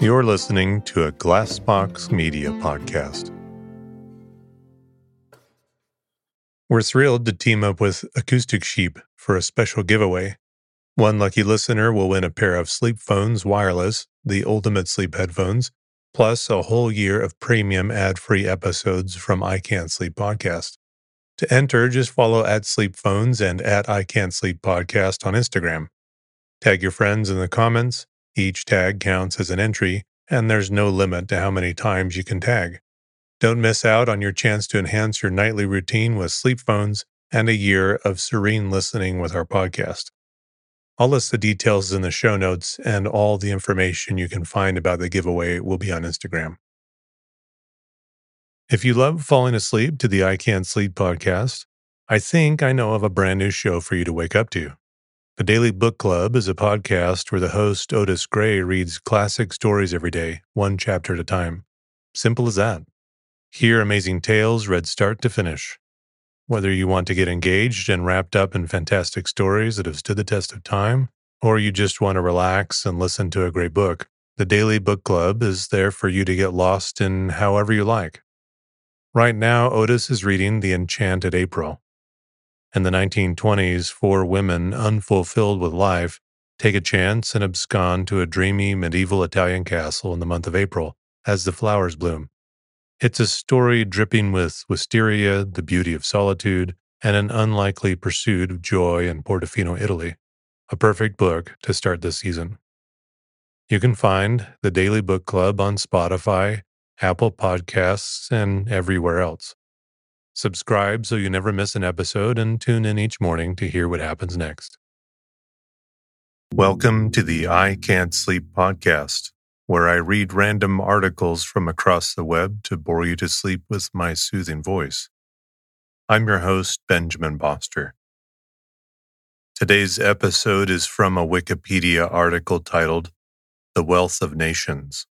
You're listening to a Glassbox Media podcast. We're thrilled to team up with Acoustic Sheep for a special giveaway. One lucky listener will win a pair of SleepPhones Wireless, the ultimate sleep headphones, plus a whole year of premium ad free episodes from I Can't Sleep podcast. To enter, just follow at SleepPhones and at I Can't Sleep podcast on Instagram. Tag your friends in the comments each tag counts as an entry, and there's no limit to how many times you can tag. Don't miss out on your chance to enhance your nightly routine with SleepPhones and a year of serene listening with our podcast. I'll list the details in the show notes, and all the information you can find about the giveaway will be on Instagram. If you love falling asleep to the I Can't Sleep podcast, I think I know of a brand new show for you to wake up to. The Daily Book Club is a podcast where the host, Otis Gray, reads classic stories every day, one chapter at a time. Simple as that. Hear amazing tales read start to finish. Whether you want to get engaged and wrapped up in fantastic stories that have stood the test of time, or you just want to relax and listen to a great book, the Daily Book Club is there for you to get lost in however you like. Right now, Otis is reading The Enchanted April, in the 1920s, four women, unfulfilled with life, take a chance and abscond to a dreamy medieval Italian castle in the month of April as the flowers bloom. It's a story dripping with wisteria, the beauty of solitude, and an unlikely pursuit of joy in Portofino, Italy. A perfect book to start this season. You can find the Daily Book Club on Spotify, Apple Podcasts, and everywhere else. Subscribe so you never miss an episode and tune in each morning to hear what happens next. Welcome to the I Can't Sleep podcast, where I read random articles from across the web to bore you to sleep with my soothing voice. I'm your host, Benjamin Boster. Today's episode is from a Wikipedia article titled The Wealth of Nations.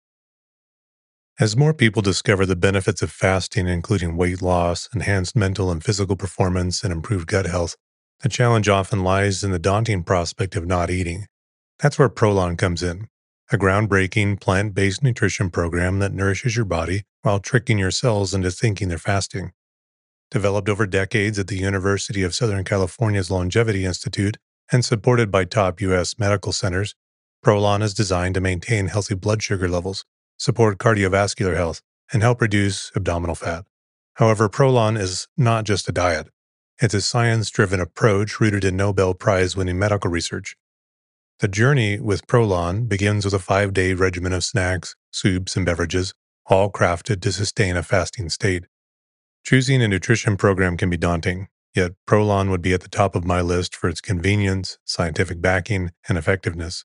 As more people discover the benefits of fasting, including weight loss, enhanced mental and physical performance, and improved gut health, the challenge often lies in the daunting prospect of not eating. That's where Prolon comes in, a groundbreaking plant based nutrition program that nourishes your body while tricking your cells into thinking they're fasting. Developed over decades at the University of Southern California's Longevity Institute and supported by top U.S. medical centers, Prolon is designed to maintain healthy blood sugar levels support cardiovascular health, and help reduce abdominal fat. However, Prolon is not just a diet. It's a science driven approach rooted in Nobel Prize winning medical research. The journey with Prolon begins with a five day regimen of snacks, soups, and beverages, all crafted to sustain a fasting state. Choosing a nutrition program can be daunting, yet Prolon would be at the top of my list for its convenience, scientific backing, and effectiveness.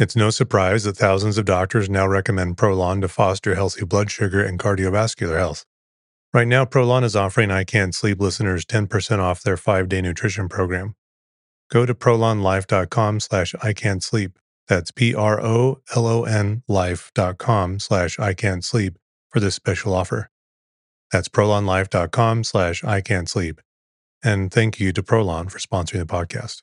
It's no surprise that thousands of doctors now recommend Prolon to foster healthy blood sugar and cardiovascular health. Right now, Prolon is offering I Can't Sleep listeners 10% off their five-day nutrition program. Go to prolonlife.com slash sleep. That's P-R-O-L-O-N life.com slash sleep for this special offer. That's prolonlife.com slash sleep. And thank you to Prolon for sponsoring the podcast.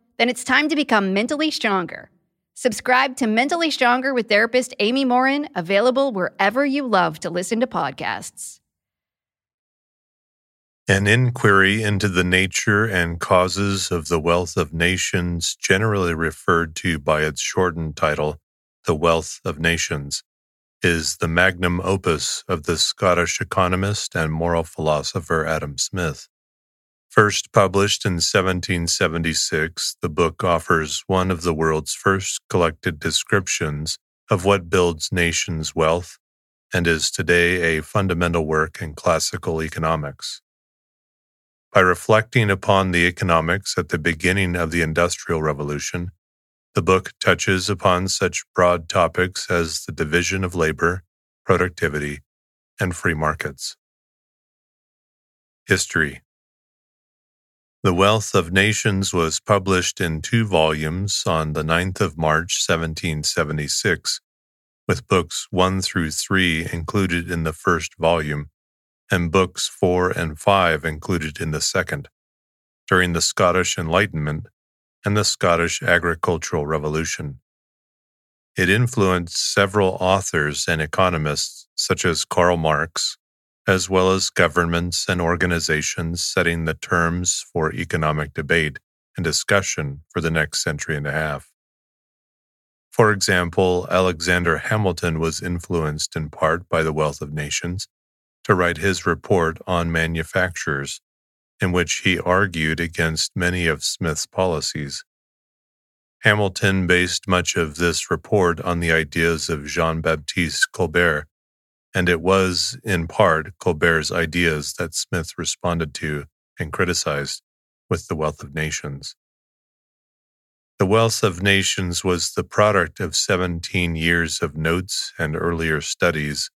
Then it's time to become mentally stronger. Subscribe to Mentally Stronger with therapist Amy Morin, available wherever you love to listen to podcasts. An inquiry into the nature and causes of the wealth of nations, generally referred to by its shortened title, The Wealth of Nations, is the magnum opus of the Scottish economist and moral philosopher Adam Smith. First published in 1776, the book offers one of the world's first collected descriptions of what builds nations' wealth and is today a fundamental work in classical economics. By reflecting upon the economics at the beginning of the Industrial Revolution, the book touches upon such broad topics as the division of labor, productivity, and free markets. History The Wealth of Nations was published in two volumes on the 9th of March 1776, with books 1 through 3 included in the first volume, and books 4 and 5 included in the second. During the Scottish Enlightenment, and the Scottish Agricultural Revolution. It influenced several authors and economists, such as Karl Marx, as well as governments and organizations setting the terms for economic debate and discussion for the next century and a half. For example, Alexander Hamilton was influenced in part by the wealth of nations to write his report on manufactures in which he argued against many of Smith's policies. Hamilton based much of this report on the ideas of Jean Baptiste Colbert, and it was, in part, Colbert's ideas that Smith responded to and criticized with The Wealth of Nations. The Wealth of Nations was the product of 17 years of notes and earlier studies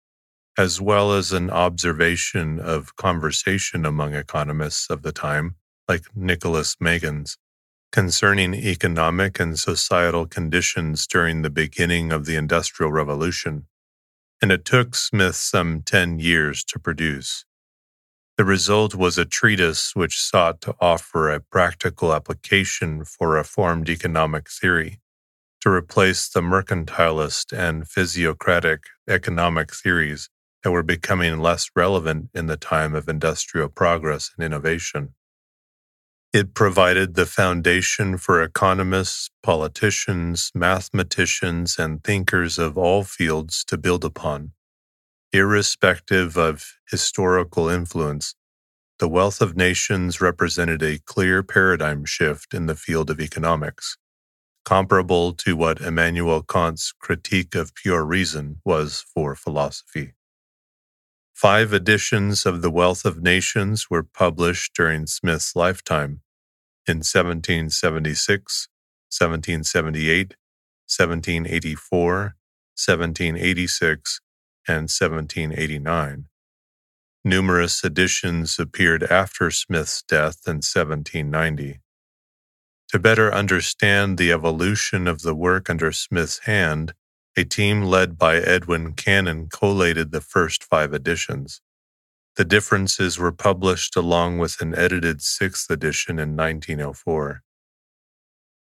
as well as an observation of conversation among economists of the time, like Nicholas Magens, concerning economic and societal conditions during the beginning of the Industrial Revolution, and it took Smith some 10 years to produce. The result was a treatise which sought to offer a practical application for reformed economic theory to replace the mercantilist and physiocratic economic theories that were becoming less relevant in the time of industrial progress and innovation. It provided the foundation for economists, politicians, mathematicians, and thinkers of all fields to build upon. Irrespective of historical influence, the wealth of nations represented a clear paradigm shift in the field of economics, comparable to what Immanuel Kant's critique of pure reason was for philosophy. Five editions of The Wealth of Nations were published during Smith's lifetime in 1776, 1778, 1784, 1786, and 1789. Numerous editions appeared after Smith's death in 1790. To better understand the evolution of the work under Smith's hand, a team led by Edwin Cannon collated the first five editions. The differences were published along with an edited sixth edition in 1904.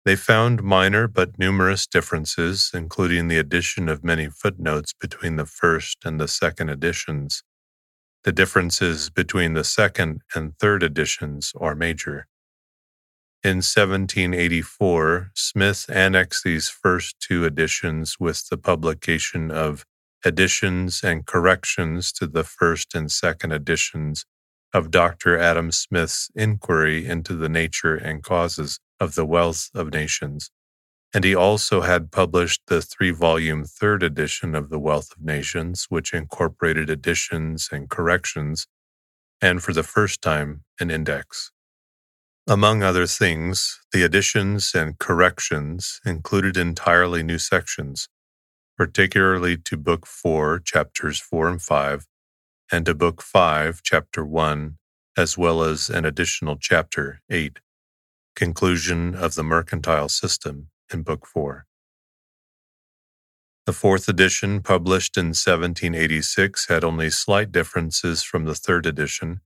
They found minor but numerous differences, including the addition of many footnotes between the first and the second editions. The differences between the second and third editions are major. In 1784, Smith annexed these first two editions with the publication of additions and corrections to the first and second editions of Dr. Adam Smith's Inquiry into the Nature and Causes of the Wealth of Nations. And he also had published the three volume third edition of The Wealth of Nations, which incorporated additions and corrections, and for the first time, an index. Among other things, the additions and corrections included entirely new sections, particularly to Book 4, Chapters 4 and 5, and to Book 5, Chapter 1, as well as an additional chapter, 8, Conclusion of the Mercantile System, in Book 4. The fourth edition, published in 1786, had only slight differences from the third edition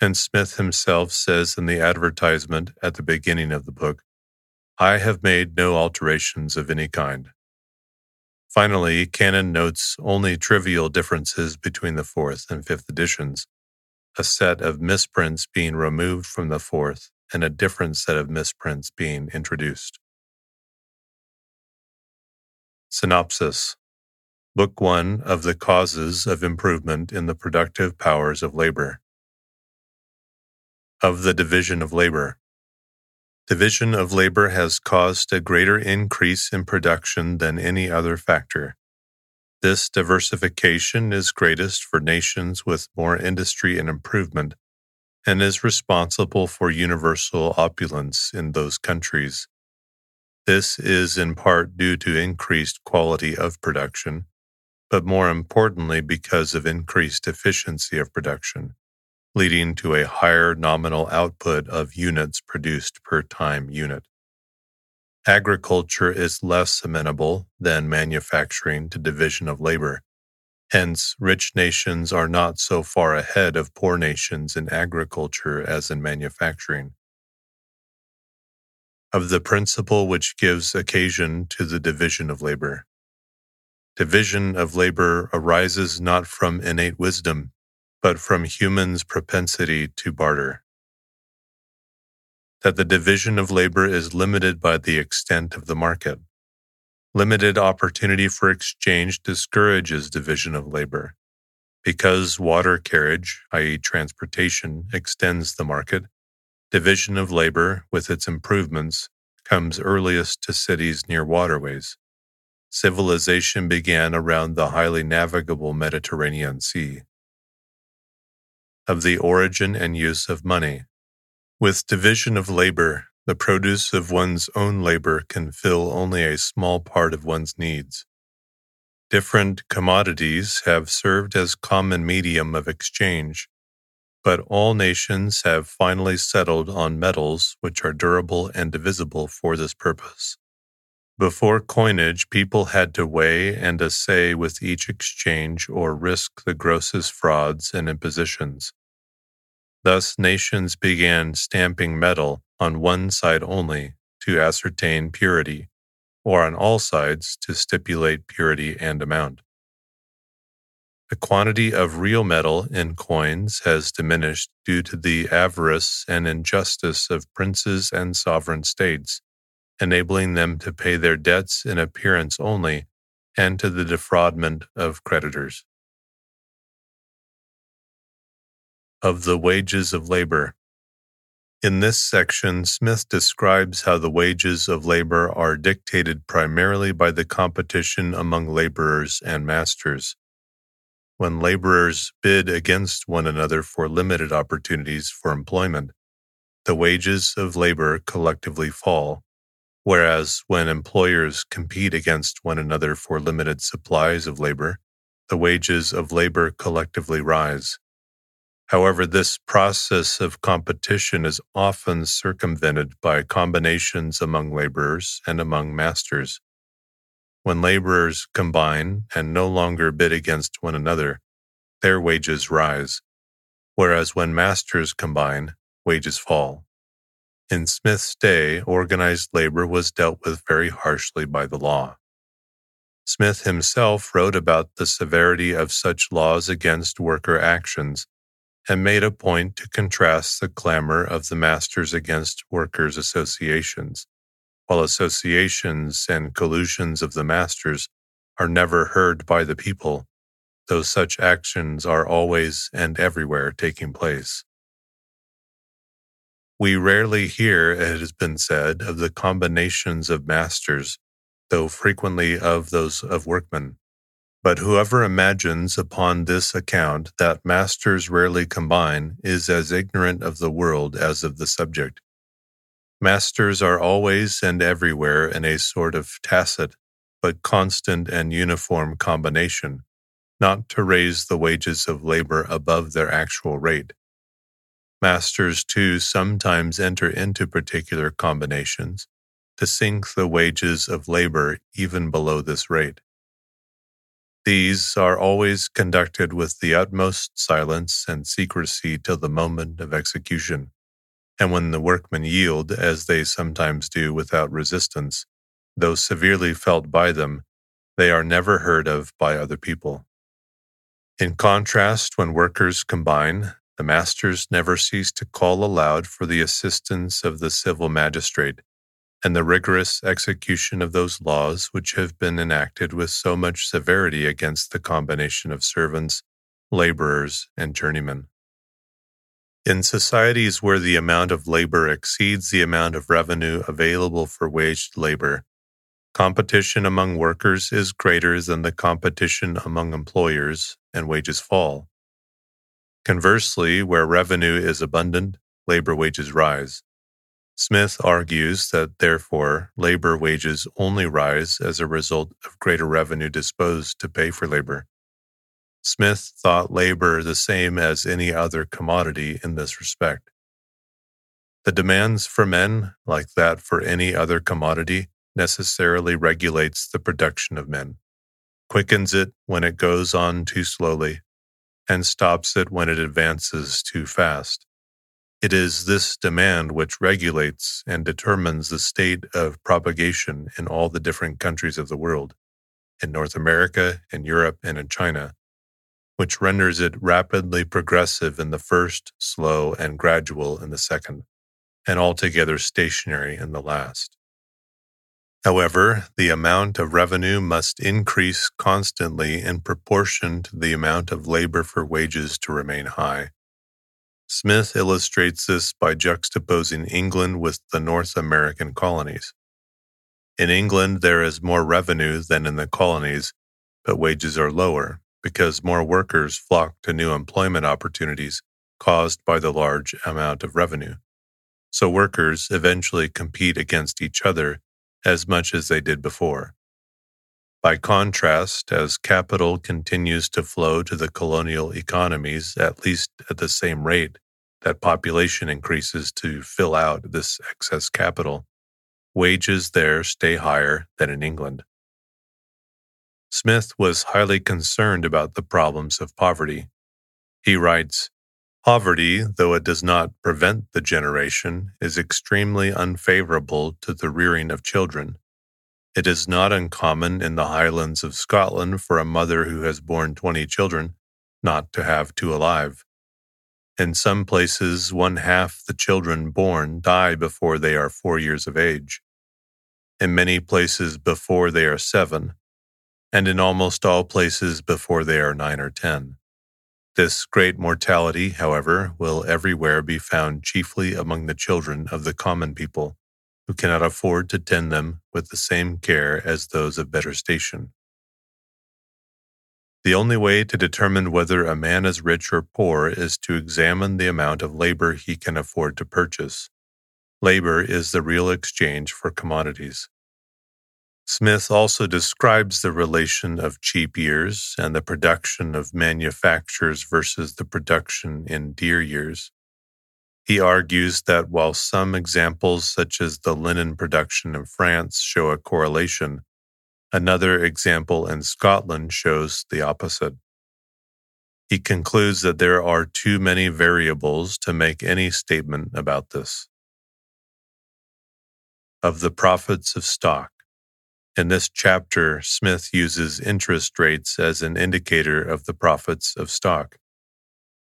and Smith himself says in the advertisement at the beginning of the book, I have made no alterations of any kind. Finally, Cannon notes only trivial differences between the fourth and fifth editions, a set of misprints being removed from the fourth and a different set of misprints being introduced. Synopsis Book 1 of the Causes of Improvement in the Productive Powers of Labor. Of the Division of Labor. Division of labor has caused a greater increase in production than any other factor. This diversification is greatest for nations with more industry and improvement, and is responsible for universal opulence in those countries. This is in part due to increased quality of production, but more importantly because of increased efficiency of production leading to a higher nominal output of units produced per time unit. Agriculture is less amenable than manufacturing to division of labor. Hence, rich nations are not so far ahead of poor nations in agriculture as in manufacturing. Of the principle which gives occasion to the division of labor. Division of labor arises not from innate wisdom, but from humans' propensity to barter. That the division of labor is limited by the extent of the market. Limited opportunity for exchange discourages division of labor. Because water carriage, i.e., transportation, extends the market, division of labor, with its improvements, comes earliest to cities near waterways. Civilization began around the highly navigable Mediterranean Sea of the origin and use of money. With division of labor, the produce of one's own labor can fill only a small part of one's needs. Different commodities have served as common medium of exchange, but all nations have finally settled on metals which are durable and divisible for this purpose. Before coinage, people had to weigh and assay with each exchange or risk the grossest frauds and impositions. Thus, nations began stamping metal on one side only to ascertain purity, or on all sides to stipulate purity and amount. The quantity of real metal in coins has diminished due to the avarice and injustice of princes and sovereign states, enabling them to pay their debts in appearance only and to the defraudment of creditors. Of the wages of labor. In this section, Smith describes how the wages of labor are dictated primarily by the competition among laborers and masters. When laborers bid against one another for limited opportunities for employment, the wages of labor collectively fall, whereas when employers compete against one another for limited supplies of labor, the wages of labor collectively rise. However, this process of competition is often circumvented by combinations among laborers and among masters. When laborers combine and no longer bid against one another, their wages rise, whereas when masters combine, wages fall. In Smith's day, organized labor was dealt with very harshly by the law. Smith himself wrote about the severity of such laws against worker actions and made a point to contrast the clamor of the masters against workers' associations, while associations and collusions of the masters are never heard by the people, though such actions are always and everywhere taking place. We rarely hear, it has been said, of the combinations of masters, though frequently of those of workmen. But whoever imagines upon this account that masters rarely combine is as ignorant of the world as of the subject. Masters are always and everywhere in a sort of tacit, but constant and uniform combination, not to raise the wages of labor above their actual rate. Masters, too, sometimes enter into particular combinations to sink the wages of labor even below this rate. These are always conducted with the utmost silence and secrecy till the moment of execution, and when the workmen yield, as they sometimes do without resistance, though severely felt by them, they are never heard of by other people. In contrast, when workers combine, the masters never cease to call aloud for the assistance of the civil magistrate, and the rigorous execution of those laws which have been enacted with so much severity against the combination of servants, laborers, and journeymen. In societies where the amount of labor exceeds the amount of revenue available for waged labor, competition among workers is greater than the competition among employers, and wages fall. Conversely, where revenue is abundant, labor wages rise. Smith argues that therefore labor wages only rise as a result of greater revenue disposed to pay for labor. Smith thought labor the same as any other commodity in this respect. The demands for men, like that for any other commodity, necessarily regulates the production of men, quickens it when it goes on too slowly, and stops it when it advances too fast. It is this demand which regulates and determines the state of propagation in all the different countries of the world, in North America, in Europe, and in China, which renders it rapidly progressive in the first, slow, and gradual in the second, and altogether stationary in the last. However, the amount of revenue must increase constantly in proportion to the amount of labor for wages to remain high Smith illustrates this by juxtaposing England with the North American colonies. In England, there is more revenue than in the colonies, but wages are lower because more workers flock to new employment opportunities caused by the large amount of revenue. So workers eventually compete against each other as much as they did before. By contrast, as capital continues to flow to the colonial economies at least at the same rate that population increases to fill out this excess capital, wages there stay higher than in England. Smith was highly concerned about the problems of poverty. He writes, Poverty, though it does not prevent the generation, is extremely unfavorable to the rearing of children it is not uncommon in the Highlands of Scotland for a mother who has borne 20 children not to have two alive. In some places, one half the children born die before they are four years of age. In many places, before they are seven, and in almost all places, before they are nine or ten. This great mortality, however, will everywhere be found chiefly among the children of the common people who cannot afford to tend them with the same care as those of better station. The only way to determine whether a man is rich or poor is to examine the amount of labor he can afford to purchase. Labor is the real exchange for commodities. Smith also describes the relation of cheap years and the production of manufactures versus the production in dear years. He argues that while some examples, such as the linen production in France, show a correlation, another example in Scotland shows the opposite. He concludes that there are too many variables to make any statement about this. Of the profits of stock. In this chapter, Smith uses interest rates as an indicator of the profits of stock.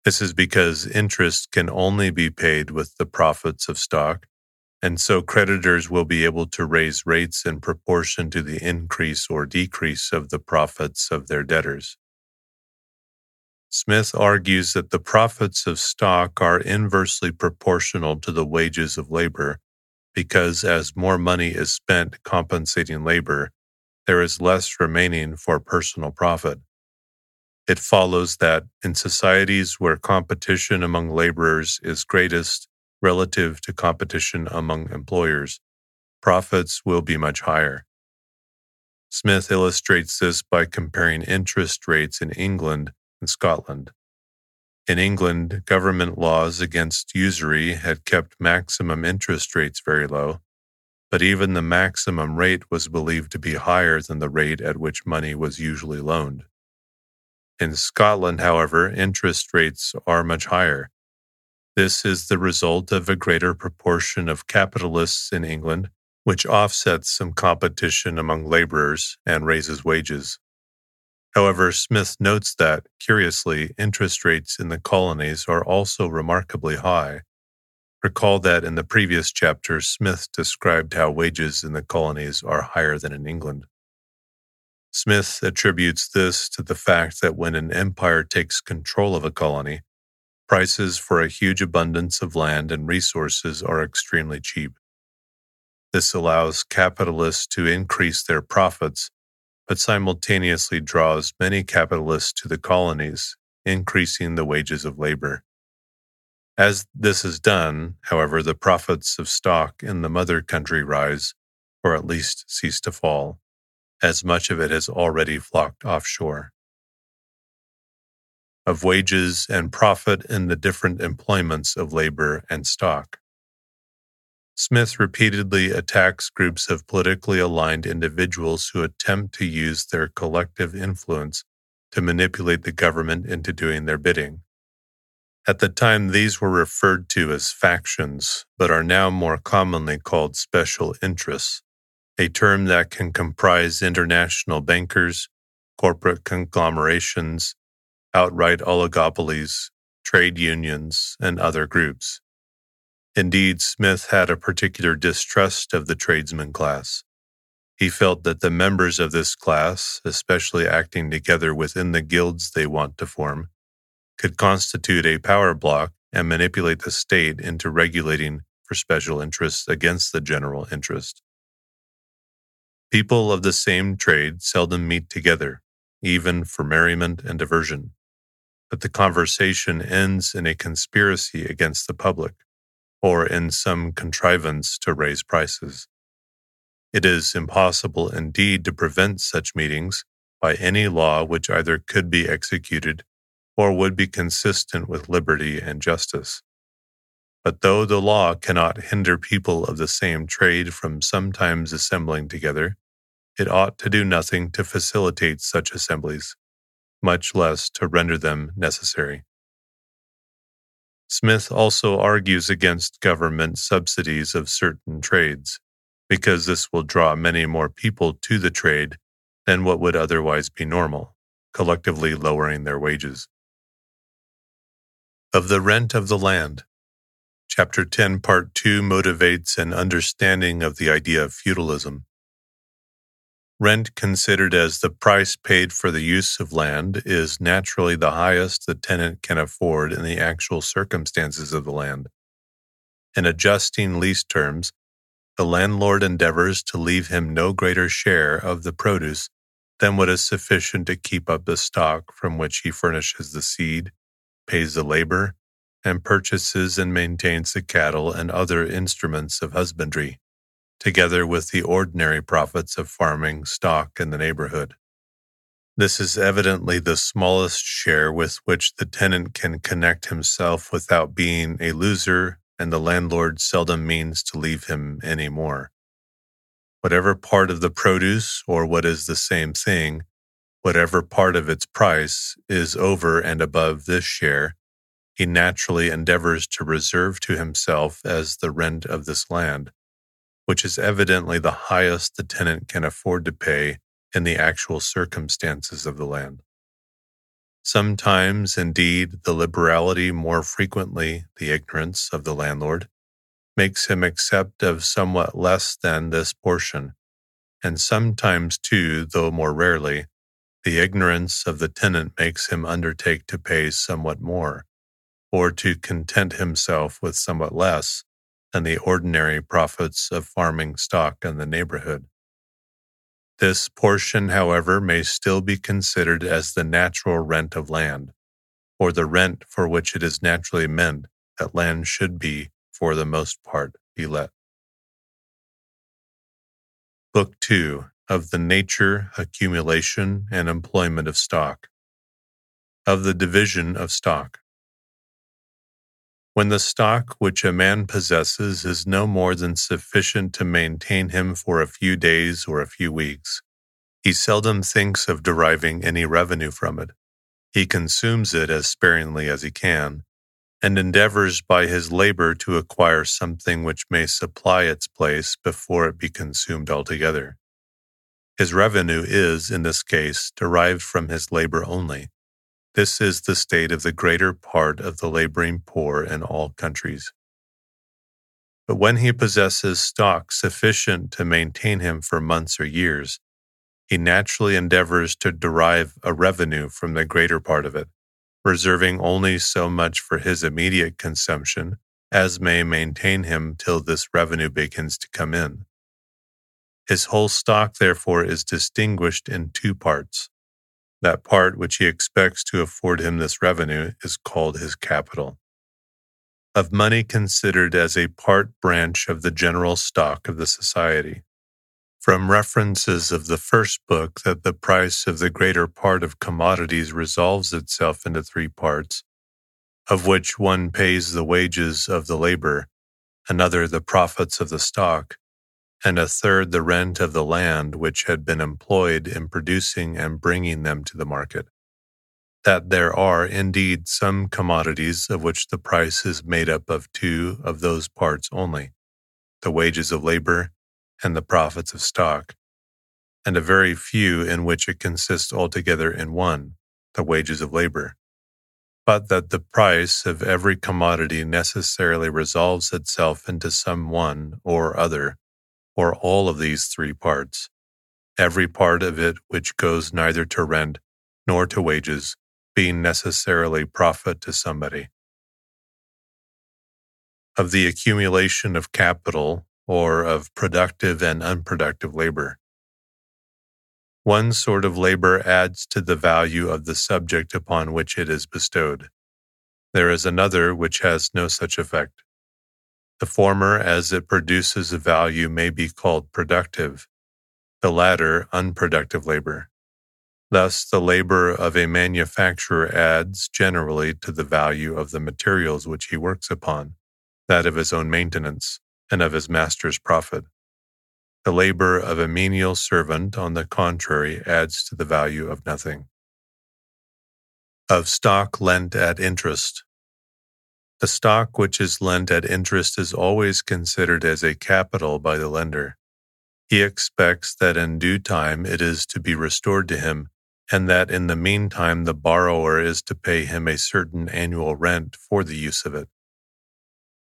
This is because interest can only be paid with the profits of stock, and so creditors will be able to raise rates in proportion to the increase or decrease of the profits of their debtors. Smith argues that the profits of stock are inversely proportional to the wages of labor because as more money is spent compensating labor, there is less remaining for personal profit it follows that in societies where competition among laborers is greatest relative to competition among employers, profits will be much higher. Smith illustrates this by comparing interest rates in England and Scotland. In England, government laws against usury had kept maximum interest rates very low, but even the maximum rate was believed to be higher than the rate at which money was usually loaned. In Scotland, however, interest rates are much higher. This is the result of a greater proportion of capitalists in England, which offsets some competition among laborers and raises wages. However, Smith notes that, curiously, interest rates in the colonies are also remarkably high. Recall that in the previous chapter, Smith described how wages in the colonies are higher than in England. Smith attributes this to the fact that when an empire takes control of a colony, prices for a huge abundance of land and resources are extremely cheap. This allows capitalists to increase their profits, but simultaneously draws many capitalists to the colonies, increasing the wages of labor. As this is done, however, the profits of stock in the mother country rise, or at least cease to fall, as much of it has already flocked offshore. Of wages and profit in the different employments of labor and stock. Smith repeatedly attacks groups of politically aligned individuals who attempt to use their collective influence to manipulate the government into doing their bidding. At the time, these were referred to as factions, but are now more commonly called special interests, a term that can comprise international bankers, corporate conglomerations, outright oligopolies, trade unions, and other groups. Indeed, Smith had a particular distrust of the tradesman class. He felt that the members of this class, especially acting together within the guilds they want to form, could constitute a power block and manipulate the state into regulating for special interests against the general interest. People of the same trade seldom meet together, even for merriment and diversion, but the conversation ends in a conspiracy against the public or in some contrivance to raise prices. It is impossible indeed to prevent such meetings by any law which either could be executed or would be consistent with liberty and justice. But though the law cannot hinder people of the same trade from sometimes assembling together, it ought to do nothing to facilitate such assemblies, much less to render them necessary. Smith also argues against government subsidies of certain trades, because this will draw many more people to the trade than what would otherwise be normal, collectively lowering their wages. Of the rent of the land. Chapter 10, Part 2 motivates an understanding of the idea of feudalism. Rent considered as the price paid for the use of land is naturally the highest the tenant can afford in the actual circumstances of the land. In adjusting lease terms, the landlord endeavors to leave him no greater share of the produce than what is sufficient to keep up the stock from which he furnishes the seed, pays the labor, and purchases and maintains the cattle and other instruments of husbandry together with the ordinary profits of farming stock in the neighborhood. This is evidently the smallest share with which the tenant can connect himself without being a loser, and the landlord seldom means to leave him any more. Whatever part of the produce, or what is the same thing, whatever part of its price is over and above this share, he naturally endeavors to reserve to himself as the rent of this land which is evidently the highest the tenant can afford to pay in the actual circumstances of the land. Sometimes, indeed, the liberality, more frequently the ignorance of the landlord, makes him accept of somewhat less than this portion, and sometimes, too, though more rarely, the ignorance of the tenant makes him undertake to pay somewhat more, or to content himself with somewhat less than the ordinary profits of farming stock in the neighborhood. This portion, however, may still be considered as the natural rent of land, or the rent for which it is naturally meant that land should be, for the most part, be let. Book 2 of the Nature, Accumulation, and Employment of Stock. Of the Division of Stock. When the stock which a man possesses is no more than sufficient to maintain him for a few days or a few weeks, he seldom thinks of deriving any revenue from it. He consumes it as sparingly as he can, and endeavors by his labor to acquire something which may supply its place before it be consumed altogether. His revenue is, in this case, derived from his labor only, this is the state of the greater part of the laboring poor in all countries. But when he possesses stock sufficient to maintain him for months or years, he naturally endeavors to derive a revenue from the greater part of it, reserving only so much for his immediate consumption as may maintain him till this revenue begins to come in. His whole stock, therefore, is distinguished in two parts. That part which he expects to afford him this revenue is called his capital of money considered as a part branch of the general stock of the society. From references of the first book that the price of the greater part of commodities resolves itself into three parts, of which one pays the wages of the labor, another the profits of the stock, and a third the rent of the land which had been employed in producing and bringing them to the market that there are indeed some commodities of which the price is made up of two of those parts only the wages of labor and the profits of stock, and a very few in which it consists altogether in one, the wages of labor. But that the price of every commodity necessarily resolves itself into some one or other, or all of these three parts, every part of it which goes neither to rent nor to wages, being necessarily profit to somebody. Of the accumulation of capital or of productive and unproductive labor. One sort of labor adds to the value of the subject upon which it is bestowed. There is another which has no such effect. The former, as it produces a value, may be called productive, the latter, unproductive labor. Thus, the labor of a manufacturer adds generally to the value of the materials which he works upon, that of his own maintenance, and of his master's profit. The labor of a menial servant, on the contrary, adds to the value of nothing. Of stock lent at interest. The stock which is lent at interest is always considered as a capital by the lender. He expects that in due time it is to be restored to him and that in the meantime the borrower is to pay him a certain annual rent for the use of it.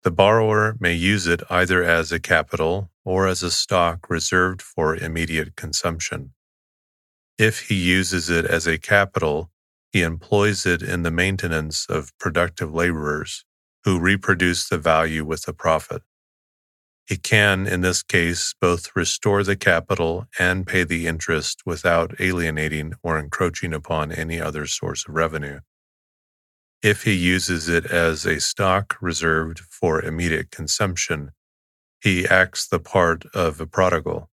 The borrower may use it either as a capital or as a stock reserved for immediate consumption. If he uses it as a capital, he employs it in the maintenance of productive laborers who reproduce the value with a profit. He can, in this case, both restore the capital and pay the interest without alienating or encroaching upon any other source of revenue. If he uses it as a stock reserved for immediate consumption, he acts the part of a prodigal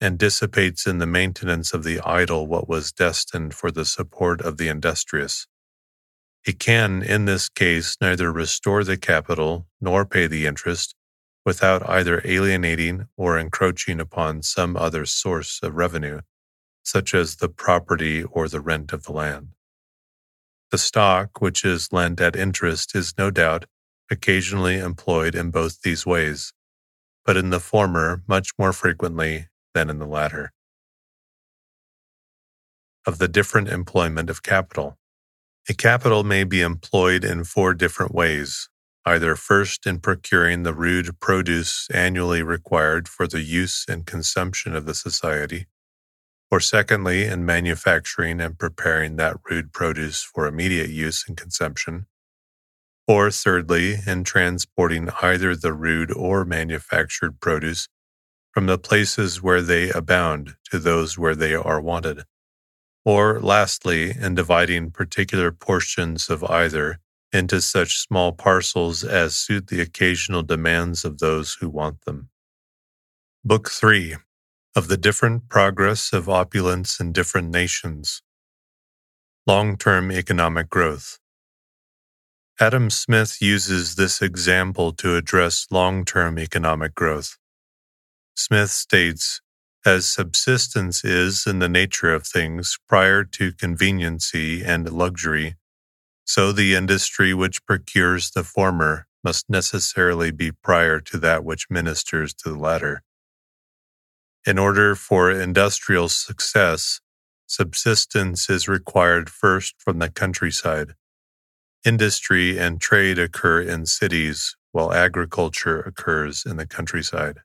and dissipates in the maintenance of the idle what was destined for the support of the industrious. He can, in this case, neither restore the capital nor pay the interest without either alienating or encroaching upon some other source of revenue, such as the property or the rent of the land. The stock, which is lent at interest, is no doubt occasionally employed in both these ways, but in the former much more frequently than in the latter. Of the different employment of capital. A capital may be employed in four different ways, either first in procuring the rude produce annually required for the use and consumption of the society, or secondly in manufacturing and preparing that rude produce for immediate use and consumption, or thirdly in transporting either the rude or manufactured produce from the places where they abound to those where they are wanted, or lastly in dividing particular portions of either into such small parcels as suit the occasional demands of those who want them. Book 3 of the different progress of opulence in different nations. Long term economic growth. Adam Smith uses this example to address long term economic growth. Smith states, as subsistence is in the nature of things prior to conveniency and luxury, so the industry which procures the former must necessarily be prior to that which ministers to the latter. In order for industrial success, subsistence is required first from the countryside. Industry and trade occur in cities while agriculture occurs in the countryside.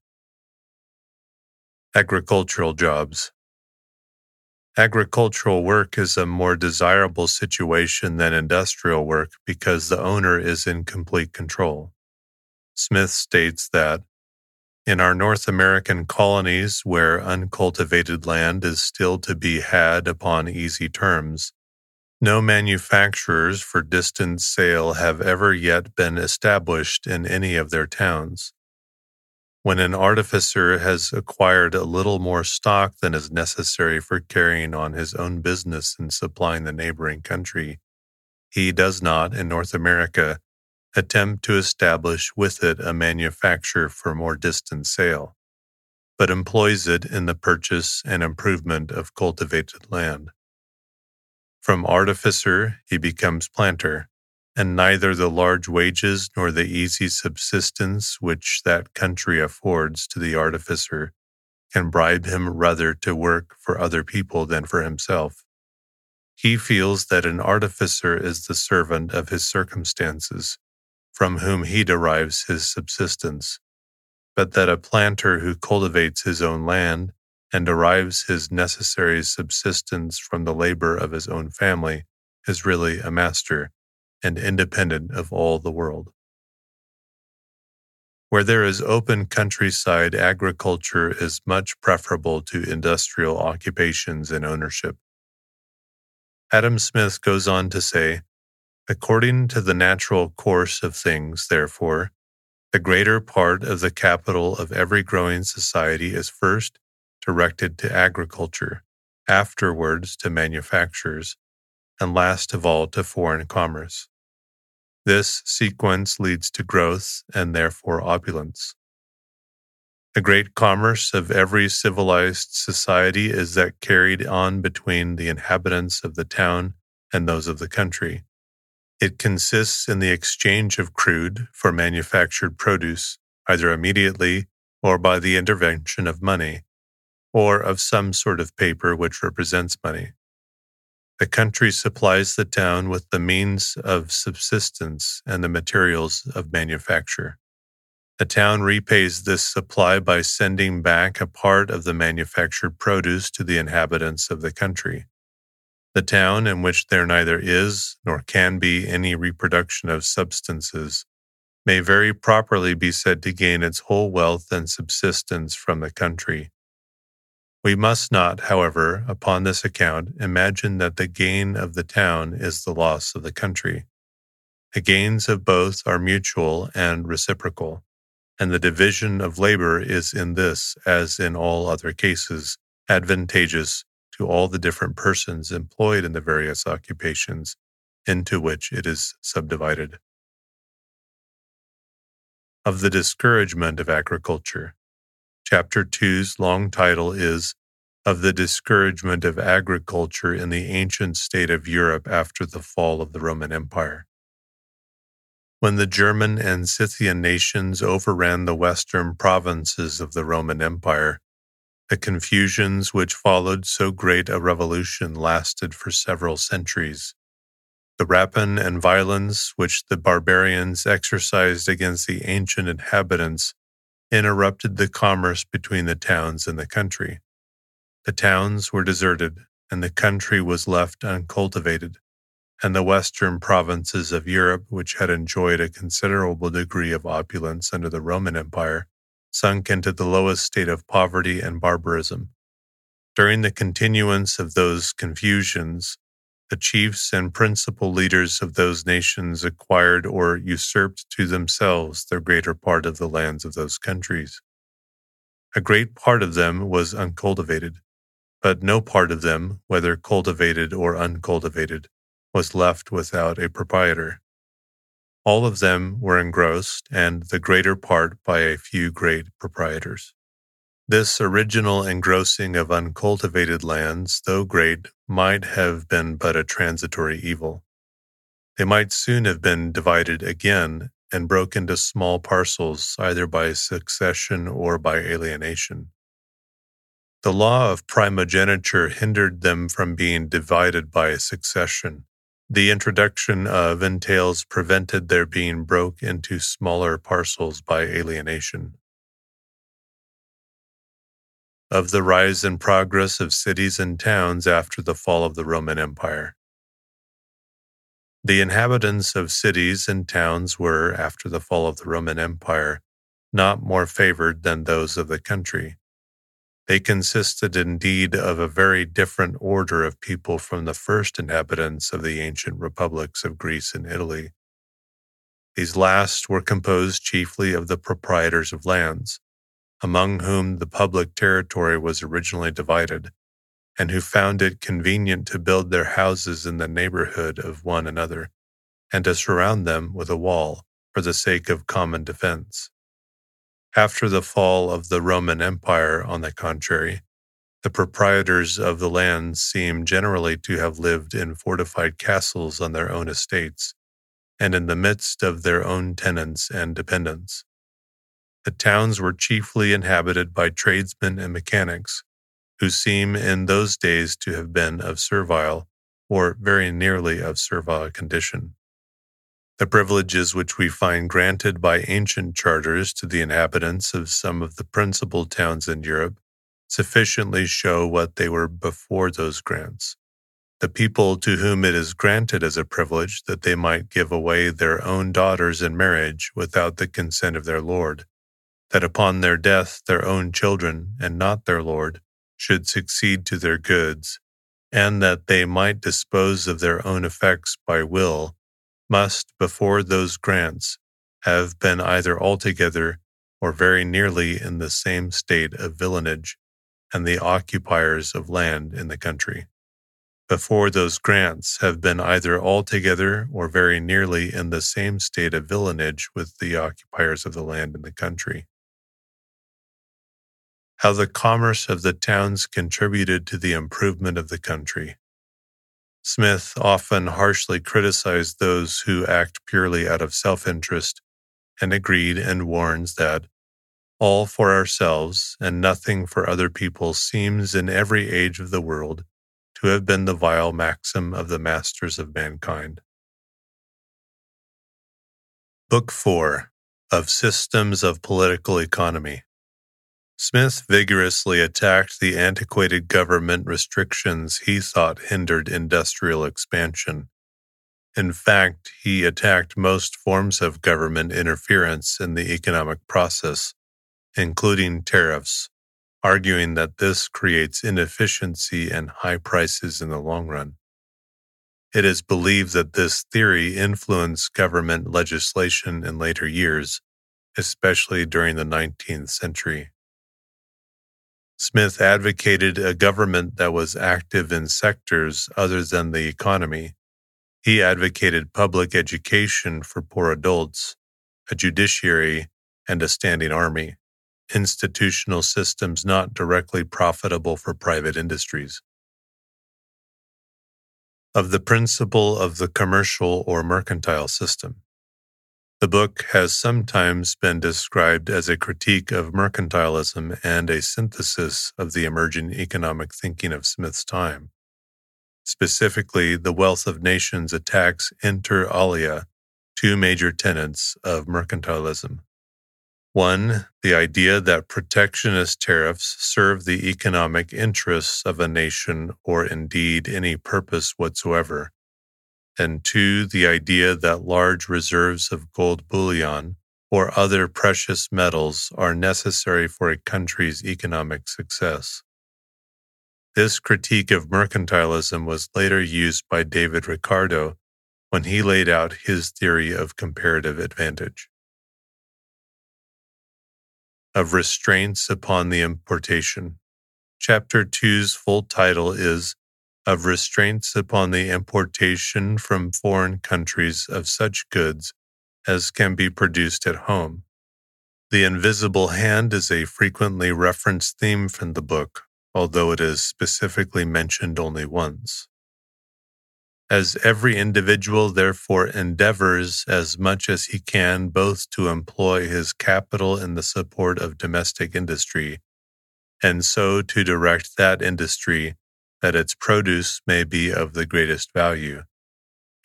Agricultural jobs. Agricultural work is a more desirable situation than industrial work because the owner is in complete control. Smith states that in our North American colonies, where uncultivated land is still to be had upon easy terms, no manufacturers for distant sale have ever yet been established in any of their towns. When an artificer has acquired a little more stock than is necessary for carrying on his own business and supplying the neighboring country, he does not, in North America, attempt to establish with it a manufacture for more distant sale, but employs it in the purchase and improvement of cultivated land. From artificer, he becomes planter, and neither the large wages nor the easy subsistence which that country affords to the artificer can bribe him rather to work for other people than for himself. He feels that an artificer is the servant of his circumstances, from whom he derives his subsistence, but that a planter who cultivates his own land and derives his necessary subsistence from the labor of his own family is really a master and independent of all the world. Where there is open countryside, agriculture is much preferable to industrial occupations and ownership. Adam Smith goes on to say, According to the natural course of things, therefore, the greater part of the capital of every growing society is first directed to agriculture, afterwards to manufactures, and last of all to foreign commerce. This sequence leads to growth and therefore opulence. The great commerce of every civilized society is that carried on between the inhabitants of the town and those of the country. It consists in the exchange of crude for manufactured produce, either immediately or by the intervention of money, or of some sort of paper which represents money. The country supplies the town with the means of subsistence and the materials of manufacture. The town repays this supply by sending back a part of the manufactured produce to the inhabitants of the country. The town in which there neither is nor can be any reproduction of substances may very properly be said to gain its whole wealth and subsistence from the country we must not, however, upon this account, imagine that the gain of the town is the loss of the country. The gains of both are mutual and reciprocal, and the division of labor is in this, as in all other cases, advantageous to all the different persons employed in the various occupations into which it is subdivided. Of the discouragement of agriculture. Chapter 2's long title is Of the Discouragement of Agriculture in the Ancient State of Europe After the Fall of the Roman Empire. When the German and Scythian nations overran the western provinces of the Roman Empire, the confusions which followed so great a revolution lasted for several centuries. The rapine and violence which the barbarians exercised against the ancient inhabitants interrupted the commerce between the towns and the country. The towns were deserted, and the country was left uncultivated, and the western provinces of Europe, which had enjoyed a considerable degree of opulence under the Roman Empire, sunk into the lowest state of poverty and barbarism. During the continuance of those confusions, the chiefs and principal leaders of those nations acquired or usurped to themselves the greater part of the lands of those countries. A great part of them was uncultivated, but no part of them, whether cultivated or uncultivated, was left without a proprietor. All of them were engrossed, and the greater part by a few great proprietors. This original engrossing of uncultivated lands, though great, might have been but a transitory evil. They might soon have been divided again and broken into small parcels either by succession or by alienation. The law of primogeniture hindered them from being divided by succession, The introduction of entails prevented their being broke into smaller parcels by alienation. Of the rise and progress of cities and towns after the fall of the Roman Empire. The inhabitants of cities and towns were, after the fall of the Roman Empire, not more favored than those of the country. They consisted indeed of a very different order of people from the first inhabitants of the ancient republics of Greece and Italy. These last were composed chiefly of the proprietors of lands, among whom the public territory was originally divided, and who found it convenient to build their houses in the neighborhood of one another, and to surround them with a wall for the sake of common defense. After the fall of the Roman Empire, on the contrary, the proprietors of the land seem generally to have lived in fortified castles on their own estates and in the midst of their own tenants and dependents. The towns were chiefly inhabited by tradesmen and mechanics, who seem in those days to have been of servile, or very nearly of servile condition. The privileges which we find granted by ancient charters to the inhabitants of some of the principal towns in Europe sufficiently show what they were before those grants. The people to whom it is granted as a privilege that they might give away their own daughters in marriage without the consent of their lord, that upon their death their own children, and not their lord, should succeed to their goods, and that they might dispose of their own effects by will must, before those grants, have been either altogether or very nearly in the same state of villanage and the occupiers of land in the country. Before those grants have been either altogether or very nearly in the same state of villanage with the occupiers of the land in the country. How the commerce of the towns contributed to the improvement of the country. Smith often harshly criticized those who act purely out of self interest and agreed and warns that all for ourselves and nothing for other people seems in every age of the world to have been the vile maxim of the masters of mankind. Book 4 of Systems of Political Economy Smith vigorously attacked the antiquated government restrictions he thought hindered industrial expansion. In fact, he attacked most forms of government interference in the economic process, including tariffs, arguing that this creates inefficiency and high prices in the long run. It is believed that this theory influenced government legislation in later years, especially during the 19th century. Smith advocated a government that was active in sectors other than the economy. He advocated public education for poor adults, a judiciary, and a standing army, institutional systems not directly profitable for private industries. Of the principle of the commercial or mercantile system. The book has sometimes been described as a critique of mercantilism and a synthesis of the emerging economic thinking of Smith's time. Specifically, The Wealth of Nations attacks inter alia two major tenets of mercantilism. One, the idea that protectionist tariffs serve the economic interests of a nation or indeed any purpose whatsoever and two, the idea that large reserves of gold bullion or other precious metals are necessary for a country's economic success. This critique of mercantilism was later used by David Ricardo when he laid out his theory of comparative advantage. Of restraints upon the importation. Chapter 2's full title is of restraints upon the importation from foreign countries of such goods as can be produced at home. The invisible hand is a frequently referenced theme from the book, although it is specifically mentioned only once. As every individual therefore endeavors as much as he can both to employ his capital in the support of domestic industry, and so to direct that industry that its produce may be of the greatest value,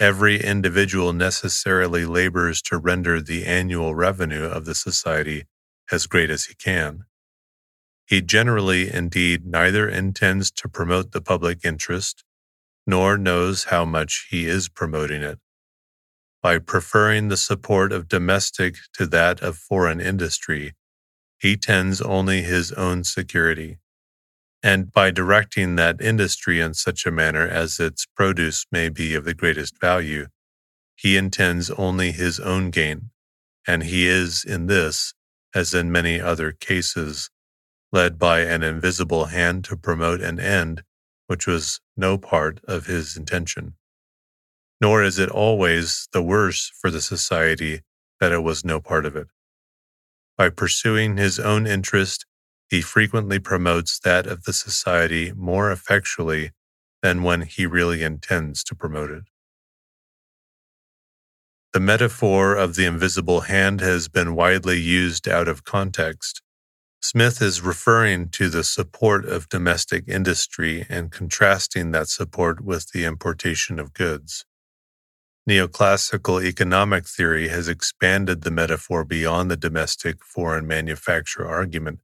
every individual necessarily labors to render the annual revenue of the society as great as he can. He generally, indeed, neither intends to promote the public interest, nor knows how much he is promoting it. By preferring the support of domestic to that of foreign industry, he tends only his own security. And by directing that industry in such a manner as its produce may be of the greatest value, he intends only his own gain, and he is in this, as in many other cases, led by an invisible hand to promote an end which was no part of his intention. Nor is it always the worse for the society that it was no part of it. By pursuing his own interest, he frequently promotes that of the society more effectually than when he really intends to promote it. The metaphor of the invisible hand has been widely used out of context. Smith is referring to the support of domestic industry and contrasting that support with the importation of goods. Neoclassical economic theory has expanded the metaphor beyond the domestic foreign manufacture argument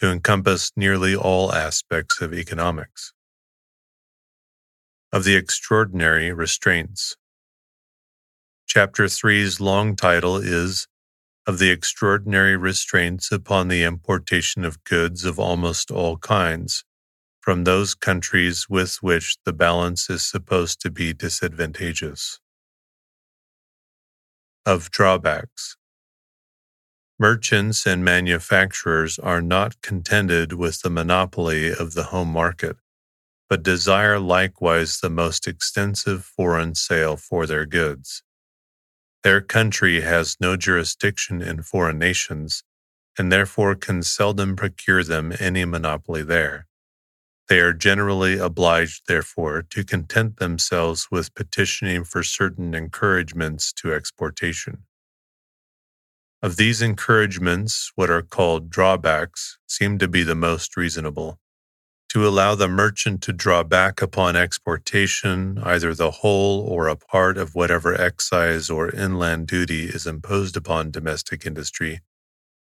to encompass nearly all aspects of economics. Of the extraordinary restraints. Chapter 3's long title is Of the Extraordinary Restraints upon the Importation of Goods of Almost All Kinds from those countries with which the balance is supposed to be disadvantageous of drawbacks. Merchants and manufacturers are not contented with the monopoly of the home market, but desire likewise the most extensive foreign sale for their goods. Their country has no jurisdiction in foreign nations, and therefore can seldom procure them any monopoly there. They are generally obliged, therefore, to content themselves with petitioning for certain encouragements to exportation. Of these encouragements, what are called drawbacks seem to be the most reasonable. To allow the merchant to draw back upon exportation either the whole or a part of whatever excise or inland duty is imposed upon domestic industry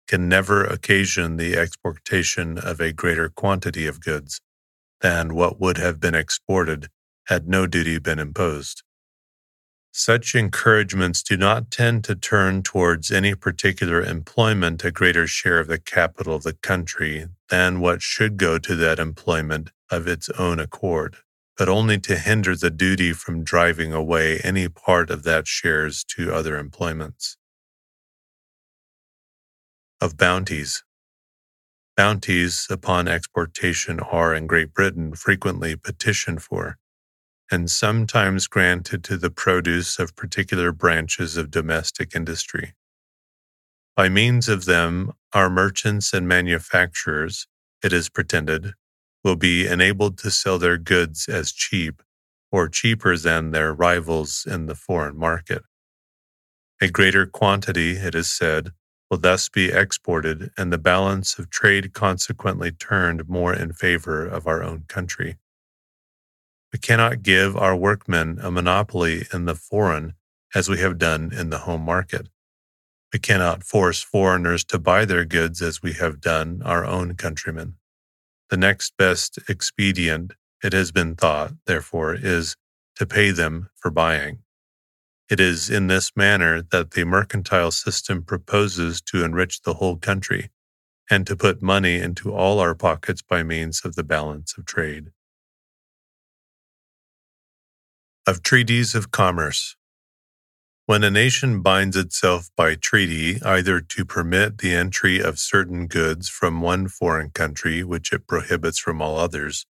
can never occasion the exportation of a greater quantity of goods than what would have been exported had no duty been imposed. Such encouragements do not tend to turn towards any particular employment a greater share of the capital of the country than what should go to that employment of its own accord, but only to hinder the duty from driving away any part of that shares to other employments. Of bounties. Bounties upon exportation are in Great Britain frequently petitioned for, and sometimes granted to the produce of particular branches of domestic industry. By means of them, our merchants and manufacturers, it is pretended, will be enabled to sell their goods as cheap or cheaper than their rivals in the foreign market. A greater quantity, it is said, will thus be exported and the balance of trade consequently turned more in favor of our own country. We cannot give our workmen a monopoly in the foreign as we have done in the home market. We cannot force foreigners to buy their goods as we have done our own countrymen. The next best expedient, it has been thought, therefore, is to pay them for buying. It is in this manner that the mercantile system proposes to enrich the whole country and to put money into all our pockets by means of the balance of trade. Of treaties of commerce. When a nation binds itself by treaty either to permit the entry of certain goods from one foreign country which it prohibits from all others,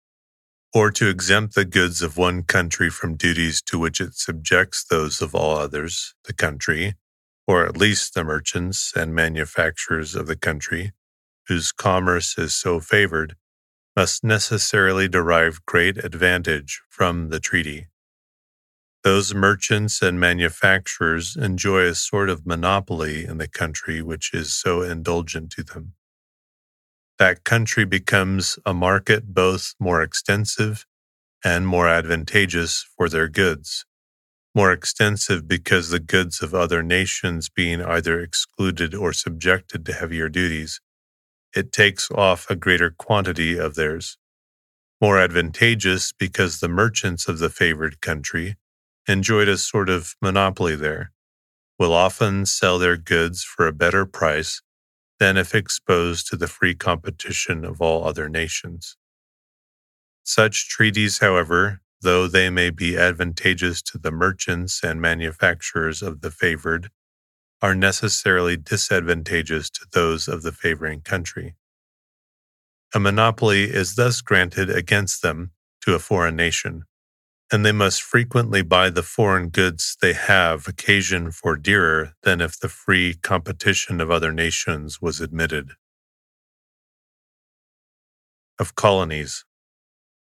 or to exempt the goods of one country from duties to which it subjects those of all others, the country, or at least the merchants and manufacturers of the country, whose commerce is so favored, must necessarily derive great advantage from the treaty. Those merchants and manufacturers enjoy a sort of monopoly in the country which is so indulgent to them that country becomes a market both more extensive and more advantageous for their goods. more extensive because the goods of other nations being either excluded or subjected to heavier duties, it takes off a greater quantity of theirs. More advantageous because the merchants of the favored country enjoyed a sort of monopoly there, will often sell their goods for a better price than if exposed to the free competition of all other nations. Such treaties, however, though they may be advantageous to the merchants and manufacturers of the favored, are necessarily disadvantageous to those of the favoring country. A monopoly is thus granted against them to a foreign nation, and they must frequently buy the foreign goods they have occasion for dearer than if the free competition of other nations was admitted. Of colonies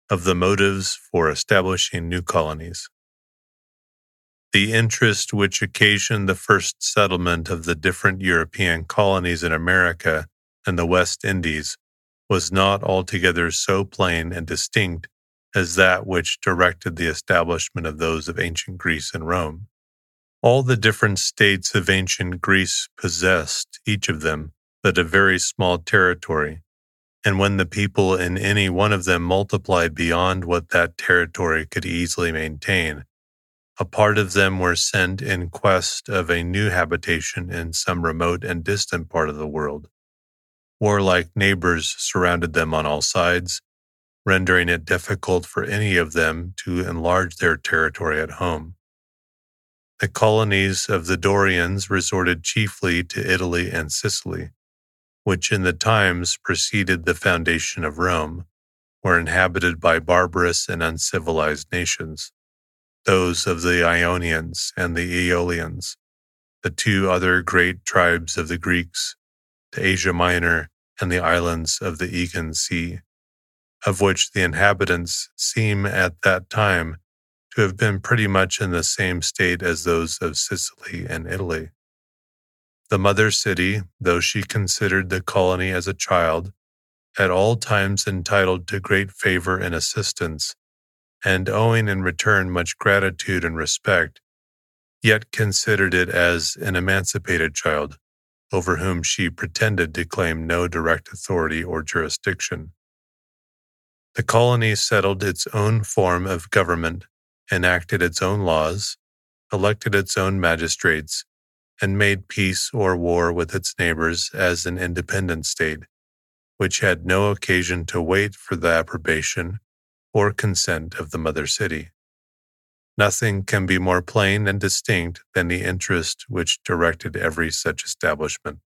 of the motives for establishing new colonies. The interest which occasioned the first settlement of the different European colonies in America and the West Indies was not altogether so plain and distinct as that which directed the establishment of those of ancient Greece and Rome. All the different states of ancient Greece possessed, each of them, but a very small territory, and when the people in any one of them multiplied beyond what that territory could easily maintain, a part of them were sent in quest of a new habitation in some remote and distant part of the world. Warlike neighbors surrounded them on all sides, rendering it difficult for any of them to enlarge their territory at home. The colonies of the Dorians resorted chiefly to Italy and Sicily which in the times preceded the foundation of Rome, were inhabited by barbarous and uncivilized nations, those of the Ionians and the Aeolians, the two other great tribes of the Greeks, to Asia Minor and the islands of the Aegean Sea, of which the inhabitants seem at that time to have been pretty much in the same state as those of Sicily and Italy. The mother city, though she considered the colony as a child, at all times entitled to great favor and assistance, and owing in return much gratitude and respect, yet considered it as an emancipated child, over whom she pretended to claim no direct authority or jurisdiction. The colony settled its own form of government, enacted its own laws, elected its own magistrates, and made peace or war with its neighbors as an independent state, which had no occasion to wait for the approbation or consent of the mother city. Nothing can be more plain and distinct than the interest which directed every such establishment.